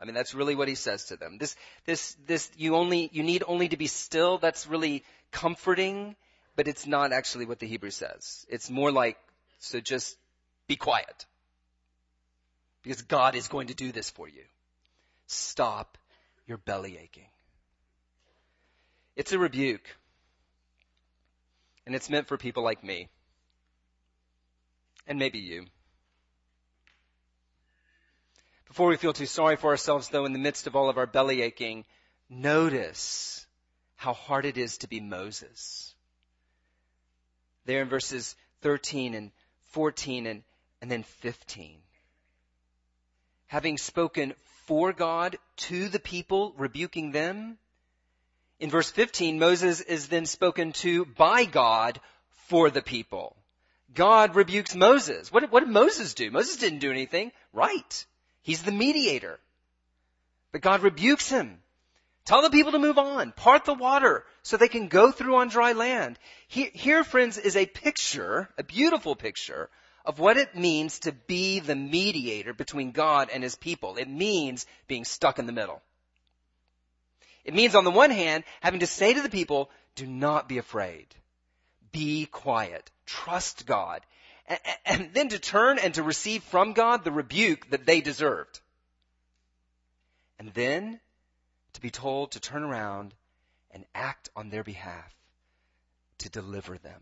I mean, that's really what he says to them. This, this, this, you only, you need only to be still. That's really comforting, but it's not actually what the Hebrew says. It's more like, so just be quiet. Because God is going to do this for you. Stop your belly aching. It's a rebuke. And it's meant for people like me. And maybe you. Before we feel too sorry for ourselves, though, in the midst of all of our belly aching, notice how hard it is to be Moses. There in verses 13 and 14 and, and then 15. Having spoken for God to the people, rebuking them, in verse 15, Moses is then spoken to by God for the people. God rebukes Moses. What did, what did Moses do? Moses didn't do anything. Right. He's the mediator. But God rebukes him. Tell the people to move on. Part the water so they can go through on dry land. Here, friends, is a picture, a beautiful picture of what it means to be the mediator between God and his people. It means being stuck in the middle. It means on the one hand, having to say to the people, do not be afraid. Be quiet. Trust God. And, and then to turn and to receive from God the rebuke that they deserved. And then to be told to turn around and act on their behalf to deliver them.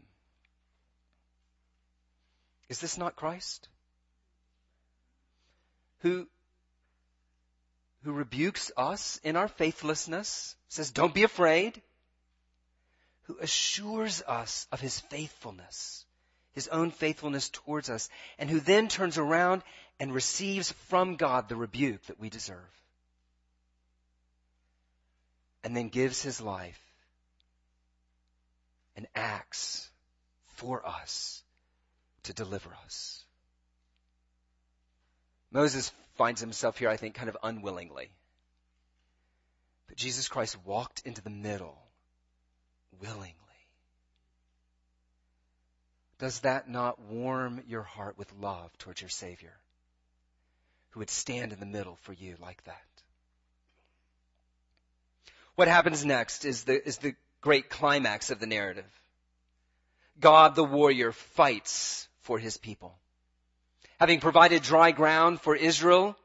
Is this not Christ? Who who rebukes us in our faithlessness, says, don't be afraid, who assures us of his faithfulness, his own faithfulness towards us, and who then turns around and receives from God the rebuke that we deserve. And then gives his life and acts for us to deliver us. Moses finds himself here, I think, kind of unwillingly. But Jesus Christ walked into the middle willingly. Does that not warm your heart with love towards your Savior, who would stand in the middle for you like that? What happens next is the, is the great climax of the narrative. God the warrior fights for his people. Having provided dry ground for Israel,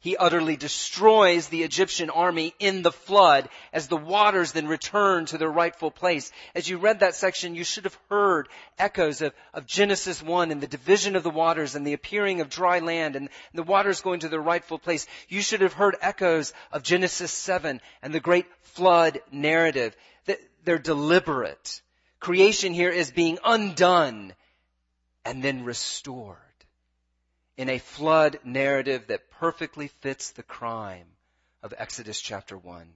he utterly destroys the Egyptian army in the flood as the waters then return to their rightful place. As you read that section, you should have heard echoes of, of Genesis 1 and the division of the waters and the appearing of dry land and the waters going to their rightful place. You should have heard echoes of Genesis 7 and the great flood narrative. They're deliberate. Creation here is being undone and then restored in a flood narrative that perfectly fits the crime of Exodus chapter 1.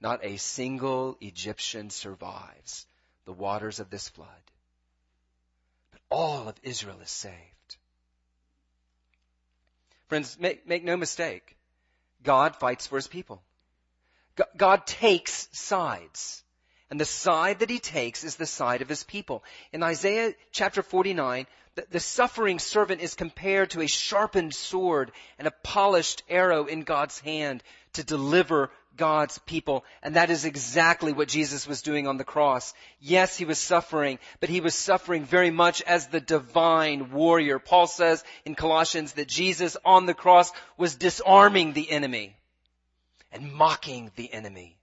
Not a single Egyptian survives the waters of this flood, but all of Israel is saved. Friends, make, make no mistake. God fights for his people. God takes sides. And the side that he takes is the side of his people. In Isaiah chapter 49, the, the suffering servant is compared to a sharpened sword and a polished arrow in God's hand to deliver God's people. And that is exactly what Jesus was doing on the cross. Yes, he was suffering, but he was suffering very much as the divine warrior. Paul says in Colossians that Jesus on the cross was disarming the enemy and mocking the enemy.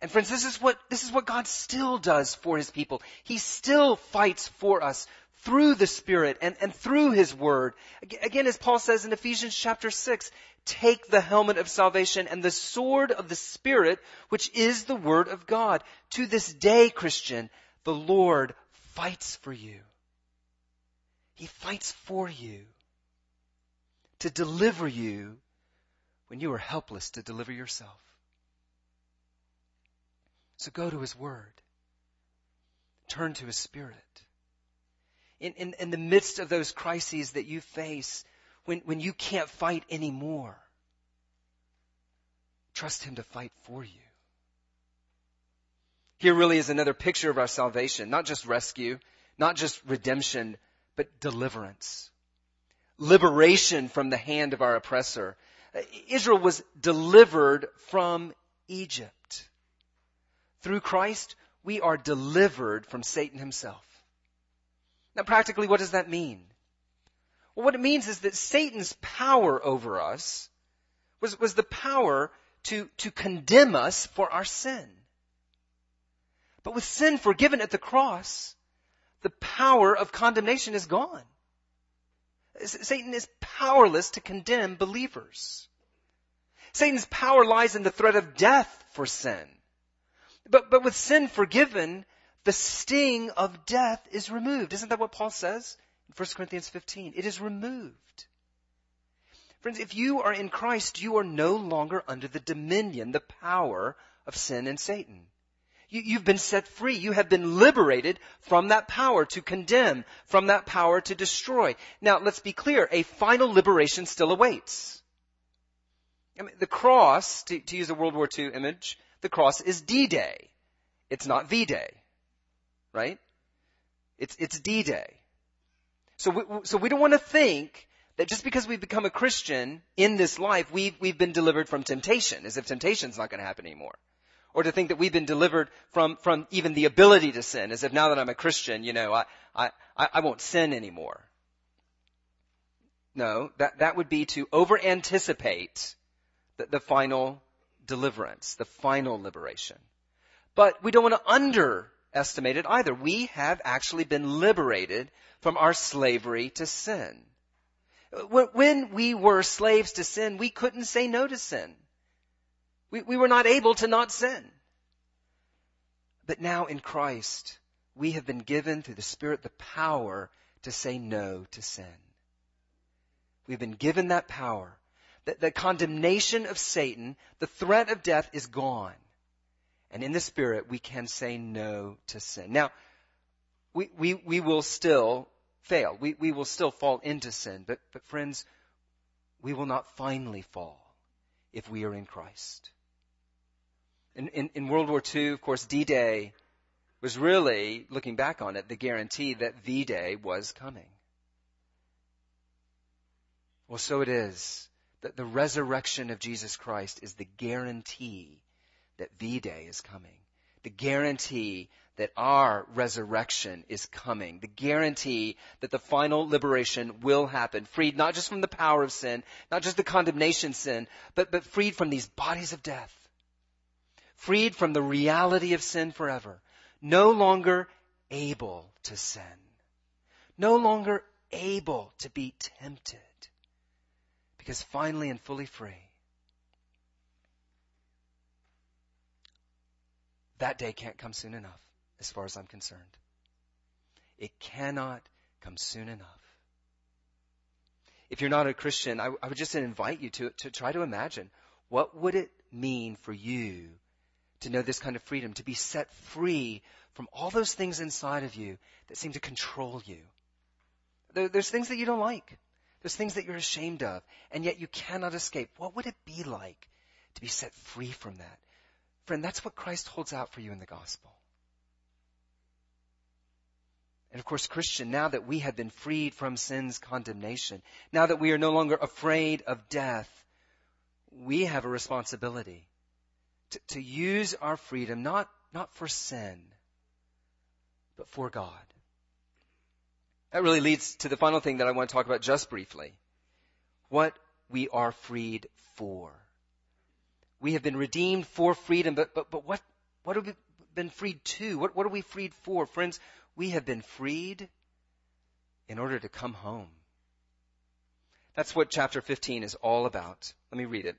And friends, this is what, this is what God still does for His people. He still fights for us through the Spirit and, and through His Word. Again, as Paul says in Ephesians chapter 6, take the helmet of salvation and the sword of the Spirit, which is the Word of God. To this day, Christian, the Lord fights for you. He fights for you to deliver you when you are helpless to deliver yourself. So go to His Word. Turn to His Spirit in, in, in the midst of those crises that you face when, when you can't fight anymore. Trust Him to fight for you. Here really is another picture of our salvation, not just rescue, not just redemption, but deliverance. Liberation from the hand of our oppressor. Israel was delivered from Egypt. Through Christ, we are delivered from Satan himself. Now practically what does that mean? Well, what it means is that Satan's power over us was, was the power to, to condemn us for our sin. But with sin forgiven at the cross, the power of condemnation is gone. Satan is powerless to condemn believers. Satan's power lies in the threat of death for sin. But, but with sin forgiven, the sting of death is removed. Isn't that what Paul says in 1 Corinthians 15? It is removed. Friends, if you are in Christ, you are no longer under the dominion, the power of sin and Satan. You, have been set free. You have been liberated from that power to condemn, from that power to destroy. Now, let's be clear. A final liberation still awaits. I mean, the cross, to, to use a World War II image, the cross is D-Day. It's not V-Day right? It's, it's D-Day. So we, so we don't want to think that just because we've become a Christian in this life, we've, we've been delivered from temptation, as if temptation's not going to happen anymore. Or to think that we've been delivered from, from even the ability to sin, as if now that I'm a Christian, you know, I, I, I won't sin anymore. No, that, that would be to over anticipate the, the final deliverance, the final liberation. But we don't want to under estimated either. We have actually been liberated from our slavery to sin. When we were slaves to sin, we couldn't say no to sin. We, we were not able to not sin. But now in Christ, we have been given through the Spirit the power to say no to sin. We've been given that power The, the condemnation of Satan, the threat of death is gone. And in the Spirit, we can say no to sin. Now, we, we, we will still fail. We, we will still fall into sin. But, but friends, we will not finally fall if we are in Christ. In, in, in World War II, of course, D-Day was really, looking back on it, the guarantee that V-Day was coming. Well, so it is. That the resurrection of Jesus Christ is the guarantee that V-Day is coming. The guarantee that our resurrection is coming. The guarantee that the final liberation will happen. Freed not just from the power of sin, not just the condemnation sin, but, but freed from these bodies of death. Freed from the reality of sin forever. No longer able to sin. No longer able to be tempted Because finally and fully free. That day can't come soon enough, as far as I'm concerned. It cannot come soon enough. If you're not a Christian, I, I would just invite you to, to try to imagine what would it mean for you to know this kind of freedom, to be set free from all those things inside of you that seem to control you. There, there's things that you don't like. There's things that you're ashamed of, and yet you cannot escape. What would it be like to be set free from that? Friend, that's what Christ holds out for you in the gospel. And of course, Christian, now that we have been freed from sin's condemnation, now that we are no longer afraid of death, we have a responsibility to, to use our freedom not, not for sin, but for God. That really leads to the final thing that I want to talk about just briefly. What we are freed for. We have been redeemed for freedom, but, but, but what, what have we been freed to? What, what are we freed for? Friends, we have been freed in order to come home. That's what chapter 15 is all about. Let me read it.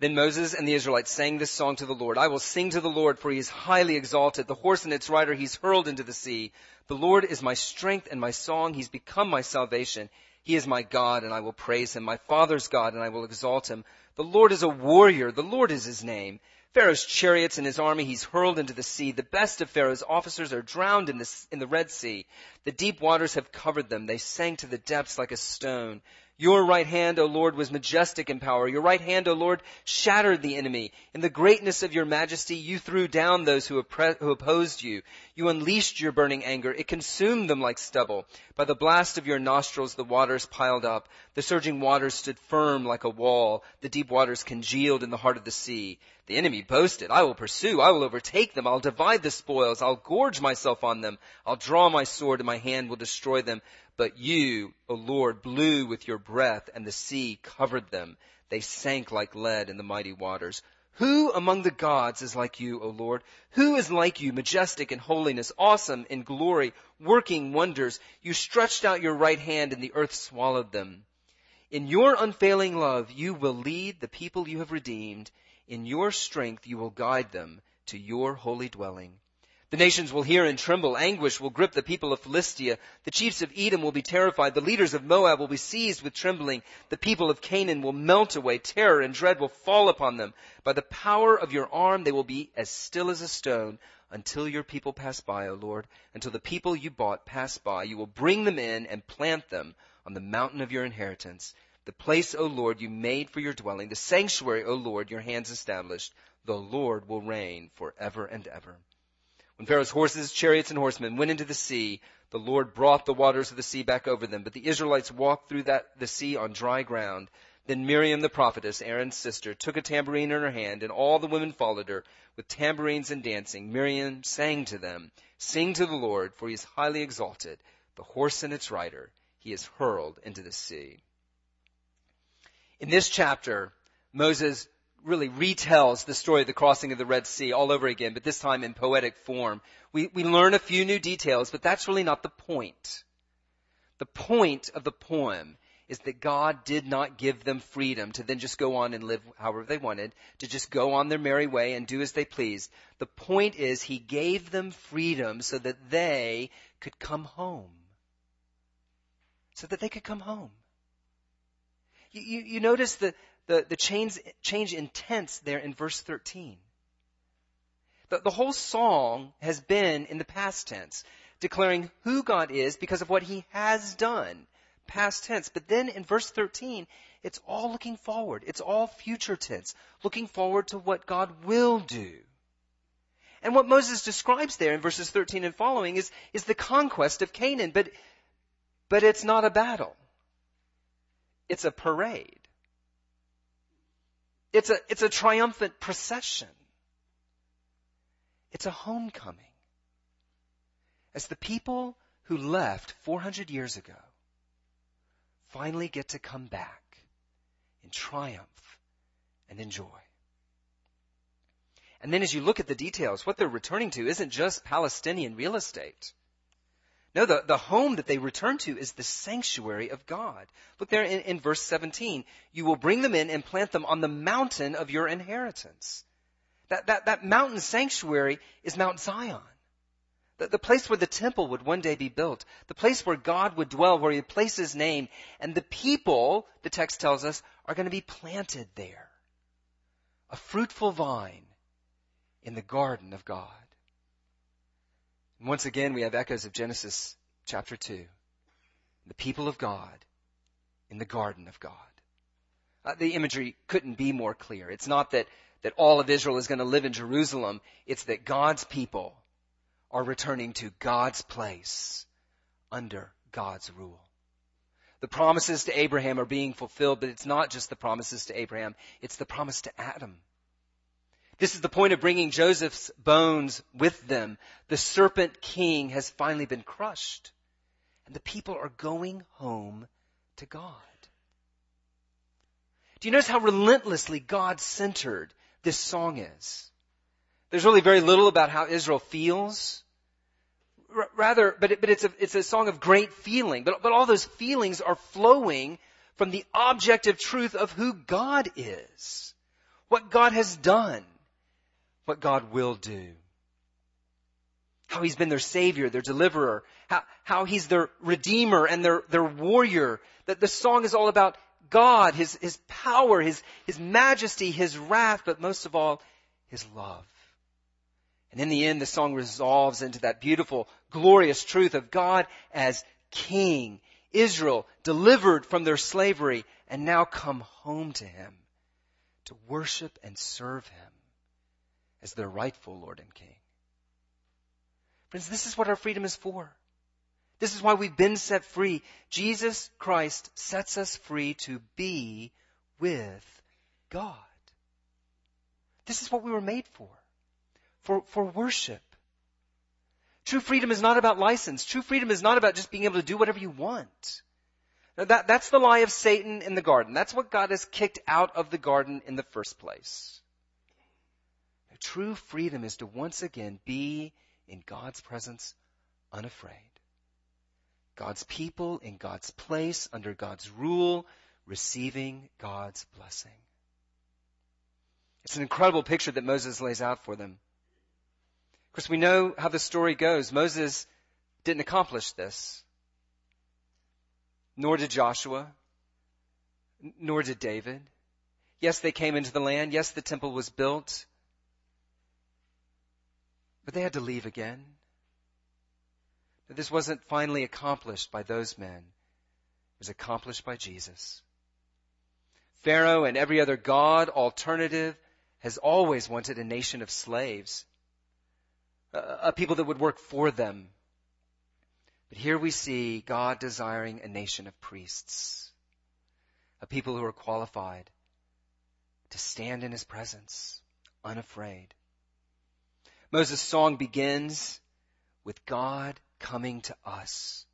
Then Moses and the Israelites sang this song to the Lord. I will sing to the Lord for he is highly exalted. The horse and its rider he's hurled into the sea. The Lord is my strength and my song. He's become my salvation. He is my God and I will praise him. My father's God and I will exalt him. The Lord is a warrior. The Lord is his name. Pharaoh's chariots and his army he's hurled into the sea. The best of Pharaoh's officers are drowned in the, in the Red Sea. The deep waters have covered them. They sank to the depths like a stone. Your right hand, O Lord, was majestic in power. Your right hand, O Lord, shattered the enemy. In the greatness of your majesty, you threw down those who, oppre- who opposed you. You unleashed your burning anger. It consumed them like stubble. By the blast of your nostrils, the waters piled up. The surging waters stood firm like a wall. The deep waters congealed in the heart of the sea. The enemy boasted, I will pursue, I will overtake them, I'll divide the spoils, I'll gorge myself on them, I'll draw my sword and my hand will destroy them. But you, O Lord, blew with your breath, and the sea covered them. They sank like lead in the mighty waters. Who among the gods is like you, O Lord? Who is like you, majestic in holiness, awesome in glory, working wonders? You stretched out your right hand, and the earth swallowed them. In your unfailing love, you will lead the people you have redeemed. In your strength, you will guide them to your holy dwelling. The nations will hear and tremble. Anguish will grip the people of Philistia. The chiefs of Edom will be terrified. The leaders of Moab will be seized with trembling. The people of Canaan will melt away. Terror and dread will fall upon them. By the power of your arm, they will be as still as a stone until your people pass by, O Lord. Until the people you bought pass by, you will bring them in and plant them on the mountain of your inheritance. The place, O Lord, you made for your dwelling. The sanctuary, O Lord, your hands established. The Lord will reign forever and ever. When Pharaoh's horses, chariots, and horsemen went into the sea, the Lord brought the waters of the sea back over them. But the Israelites walked through that, the sea on dry ground. Then Miriam the prophetess, Aaron's sister, took a tambourine in her hand, and all the women followed her with tambourines and dancing. Miriam sang to them, Sing to the Lord, for he is highly exalted. The horse and its rider he is hurled into the sea. In this chapter, Moses really retells the story of the crossing of the Red Sea all over again, but this time in poetic form. We, we learn a few new details, but that's really not the point. The point of the poem is that God did not give them freedom to then just go on and live however they wanted, to just go on their merry way and do as they pleased. The point is He gave them freedom so that they could come home. So that they could come home. You, you, you notice the, the, the change, change in tense there in verse 13. The, the whole song has been in the past tense, declaring who God is because of what he has done. Past tense. But then in verse 13, it's all looking forward. It's all future tense, looking forward to what God will do. And what Moses describes there in verses 13 and following is, is the conquest of Canaan, but, but it's not a battle. It's a parade. It's a, it's a triumphant procession. It's a homecoming. As the people who left 400 years ago finally get to come back in triumph and in joy. And then as you look at the details, what they're returning to isn't just Palestinian real estate. No, the, the home that they return to is the sanctuary of God. Look there in, in verse 17. You will bring them in and plant them on the mountain of your inheritance. That, that, that mountain sanctuary is Mount Zion. The, the place where the temple would one day be built. The place where God would dwell, where he would place his name. And the people, the text tells us, are going to be planted there. A fruitful vine in the garden of God. Once again, we have echoes of Genesis chapter 2. The people of God in the garden of God. Uh, the imagery couldn't be more clear. It's not that, that all of Israel is going to live in Jerusalem. It's that God's people are returning to God's place under God's rule. The promises to Abraham are being fulfilled, but it's not just the promises to Abraham. It's the promise to Adam. This is the point of bringing Joseph's bones with them. The serpent king has finally been crushed. And the people are going home to God. Do you notice how relentlessly God centered this song is? There's really very little about how Israel feels. R- rather, but, it, but it's, a, it's a song of great feeling. But, but all those feelings are flowing from the objective truth of who God is. What God has done what God will do. How He's been their Savior, their deliverer, how, how He's their Redeemer and their, their warrior. That the song is all about God, His, His power, His, His majesty, His wrath, but most of all, His love. And in the end, the song resolves into that beautiful, glorious truth of God as King. Israel delivered from their slavery and now come home to Him to worship and serve Him as their rightful Lord and King. Friends, this is what our freedom is for. This is why we've been set free. Jesus Christ sets us free to be with God. This is what we were made for. For, for worship. True freedom is not about license. True freedom is not about just being able to do whatever you want. Now that, that's the lie of Satan in the garden. That's what God has kicked out of the garden in the first place. True freedom is to once again be in God's presence unafraid. God's people in God's place, under God's rule, receiving God's blessing. It's an incredible picture that Moses lays out for them. Of course, we know how the story goes. Moses didn't accomplish this. Nor did Joshua. Nor did David. Yes, they came into the land. Yes, the temple was built. But they had to leave again. This wasn't finally accomplished by those men. It was accomplished by Jesus. Pharaoh and every other God alternative has always wanted a nation of slaves, a people that would work for them. But here we see God desiring a nation of priests, a people who are qualified to stand in His presence, unafraid. Moses' song begins with God coming to us.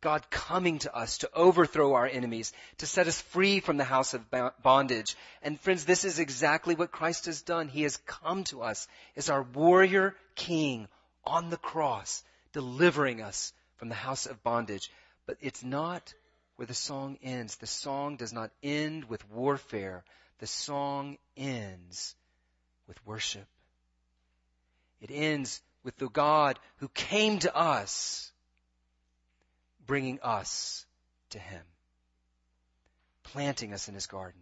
God coming to us to overthrow our enemies, to set us free from the house of bondage. And friends, this is exactly what Christ has done. He has come to us as our warrior king on the cross, delivering us from the house of bondage. But it's not where the song ends. The song does not end with warfare. The song ends with worship. It ends with the God who came to us, bringing us to Him. planting us in his garden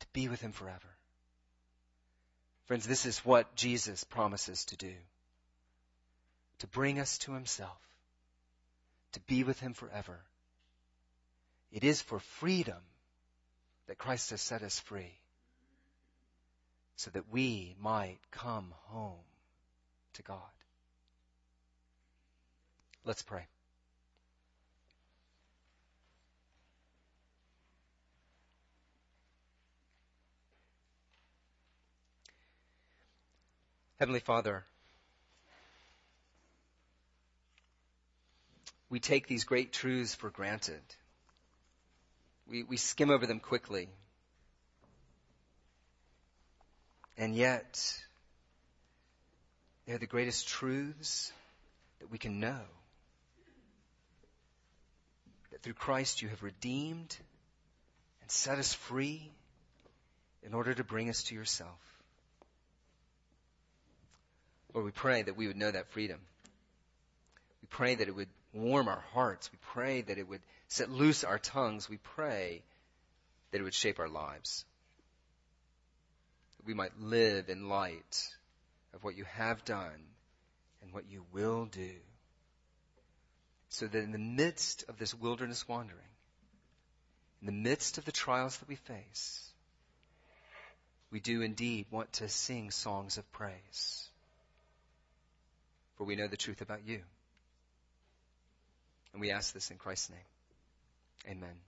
to be with him forever. Friends, this is what Jesus promises to do. To bring us to himself. To be with him forever. It is for freedom that Christ has set us free. So that we might come home to God. Let's pray. Heavenly Father, we take these great truths for granted. We, we skim over them quickly. And yet, they're the greatest truths that we can know. That through Christ you have redeemed and set us free in order to bring us to yourself. Lord, we pray that we would know that freedom. We pray that it would warm our hearts. We pray that it would set loose our tongues. We pray that it would shape our lives. That we might live in light of what you have done and what you will do. So that in the midst of this wilderness wandering, in the midst of the trials that we face, we do indeed want to sing songs of praise for we know the truth about you. And we ask this in Christ's name. Amen.